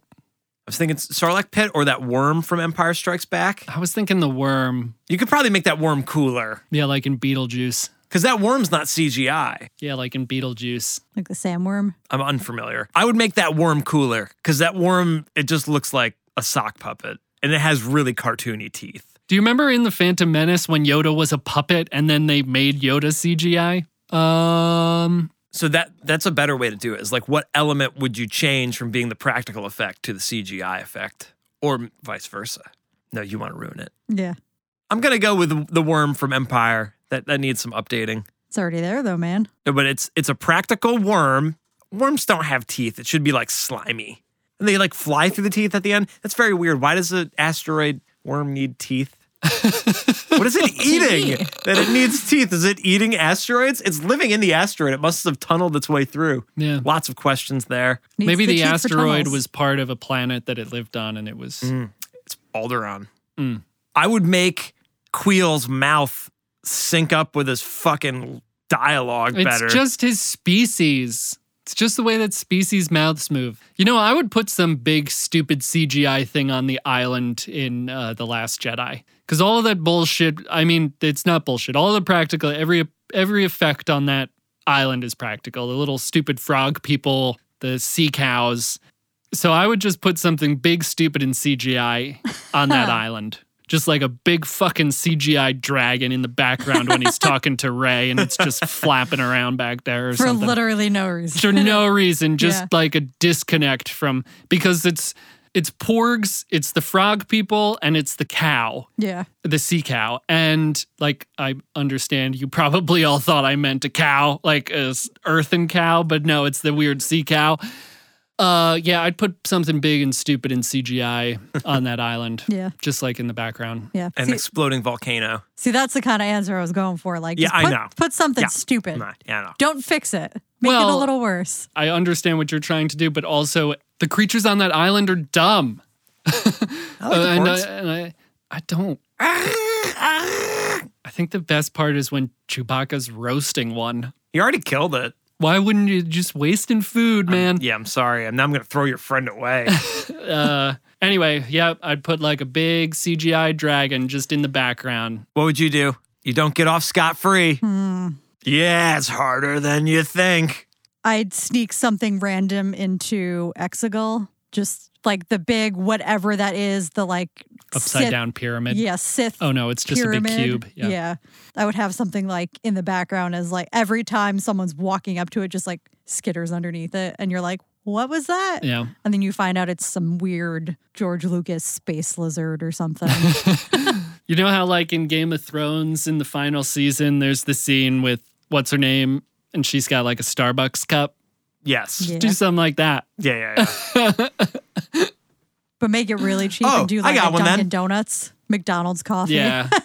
I was thinking Sarlacc Pit or that worm from Empire Strikes Back. I was thinking the worm. You could probably make that worm cooler Yeah, like in Beetlejuice. because that worm's not CGI. Yeah, like in Beetlejuice. Like the sandworm. I'm unfamiliar. I would make that worm cooler because that worm, it just looks like a sock puppet and it has really cartoony teeth. Do you remember in The Phantom Menace when Yoda was a puppet and then they made Yoda CGI? Um, So that that's a better way to do it. Is like what element would you change from being the practical effect to the CGI effect, or vice versa? No, you want to ruin it. Yeah. I'm gonna go with the, worm from Empire. That that needs some updating, It's already there though, man. no, but it's it's a practical worm. Worms don't have teeth. It should be like slimy, and they like fly through the teeth at the end. That's very weird. Why does an asteroid worm need teeth? What is it eating that it needs teeth? Is it eating asteroids? It's living in the asteroid. It must have tunneled its way through. yeah. Lots of questions there. Needs Maybe the, teeth for asteroid was part of a planet that it lived on and it was. It's Alderaan. Mm. I would make Queel's mouth sync up with his fucking dialogue It's better. It's just his species. It's just the way that species mouths move. You know, I would put some big, stupid CGI thing on the island in uh, The Last Jedi. Because all of that bullshit, I mean, it's not bullshit. All the practical, every every effect on that island is practical. The little stupid frog people, the sea cows. So I would just put something big, stupid, and CGI on that island. Just like a big fucking CGI dragon in the background when he's talking to Rey and it's just flapping around back there or For something. literally no reason. For no reason, just Yeah. like a disconnect from because it's it's porgs, it's the frog people, and it's the cow yeah. the sea cow. And like, I understand you probably all thought I meant a cow, like a earthen cow, but no, it's the weird sea cow. Uh, yeah, I'd put something big and stupid in CGI on that island, Yeah. just like in the background. Yeah. an See, exploding volcano. see, that's the kind of answer I was going for. Like, Yeah, just I put, know. put something Yeah. stupid. Nah, yeah, no. Don't fix it. Make it a little worse. I understand what you're trying to do, but also the creatures on that island are dumb. I like the Uh, and, I, and I, I don't. I think the best part is when Chewbacca's roasting one. you already killed it. Why wouldn't you just wasting food, man? Yeah, I'm sorry. And now I'm gonna throw your friend away. uh anyway yeah i'd put like a big cgi dragon just in the background what would you do? You don't get off scot free. Hmm. Yeah, it's harder than you think. I'd sneak something random into Exegol. Just like the big whatever that is, the like upside Sith- down pyramid Yeah, Sith oh no it's just pyramid. a big cube yeah. I would have something like in the background as like every time someone's walking up to it, just like skitters underneath it. And you're like, what was that? yeah And then you find out it's some weird George Lucas space lizard or something. you know how like in game of thrones in the final season there's the scene with what's her name and she's got like a starbucks cup Yes. Yeah. do something like that Yeah, yeah, yeah. but make it really cheap Oh, and do I like got a one then. Donuts, McDonald's coffee. yeah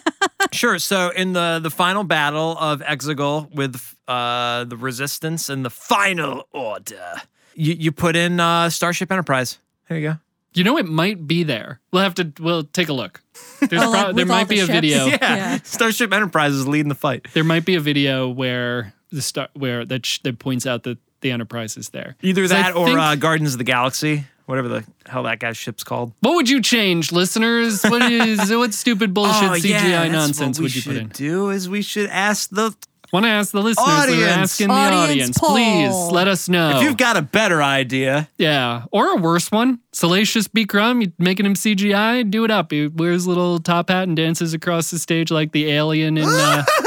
Sure. So in the the final battle of Exegol with uh, the Resistance and the Final Order, you you put in uh, Starship Enterprise. There you go. you know it might be there we'll have to we'll take a look there's Oh, like there might the be a video Yeah. Yeah. Starship Enterprise is leading the fight. there might be a video where the star where that sh- that points out that the enterprise is there Either that or think- uh, Guardians of the Galaxy, whatever the hell that guy's ship's called. What would you change, listeners? What is what stupid bullshit CGI Oh, that's nonsense would you put should in? do is we should ask the Want to ask the listeners? We're Audience. asking the Audience audience. poll. Please let us know. if you've got a better idea. yeah, or a worse one. Salacious B. Crumb, making him CGI? Do it up. He wears a little top hat and dances across the stage like the alien in. Uh,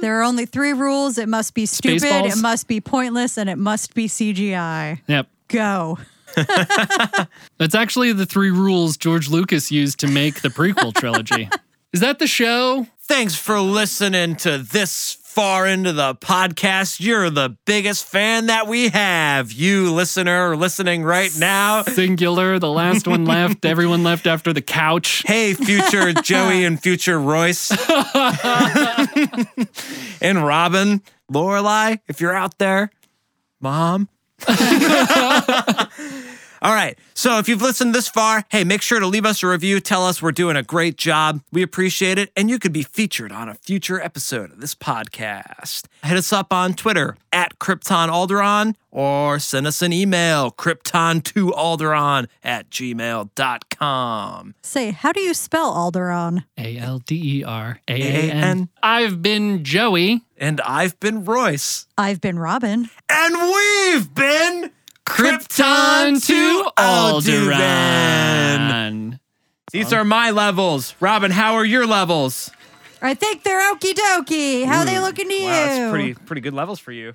There are only three rules. It must be stupid, Spaceballs? it must be pointless, and it must be CGI. yep. Go. That's actually the three rules George Lucas used to make the prequel trilogy. Is that the show? Thanks for listening to this far into the podcast, you're the biggest fan that we have. You listener listening right now. Singular, the last one left. Everyone left after the couch. Hey, future Joey and future Royce. and Robin, Lorelai, if you're out there, mom. All right. So if you've listened this far, hey, make sure to leave us a review. Tell us we're doing a great job. We appreciate it. And you could be featured on a future episode of this podcast. Hit us up on Twitter at Krypton Alderaan or send us an email, kryptontoalderaan at gmail.com. Say, how do you spell Alderaan? A L D E R A A A-A-N. N. I've been Joey. And I've been Royce. I've been Robin. And we've been Krypton to Alderaan. Alderaan. These are my levels. Robin, how are your levels? I think they're okie dokie. How they looking to you? Wow, that's pretty pretty good levels for you.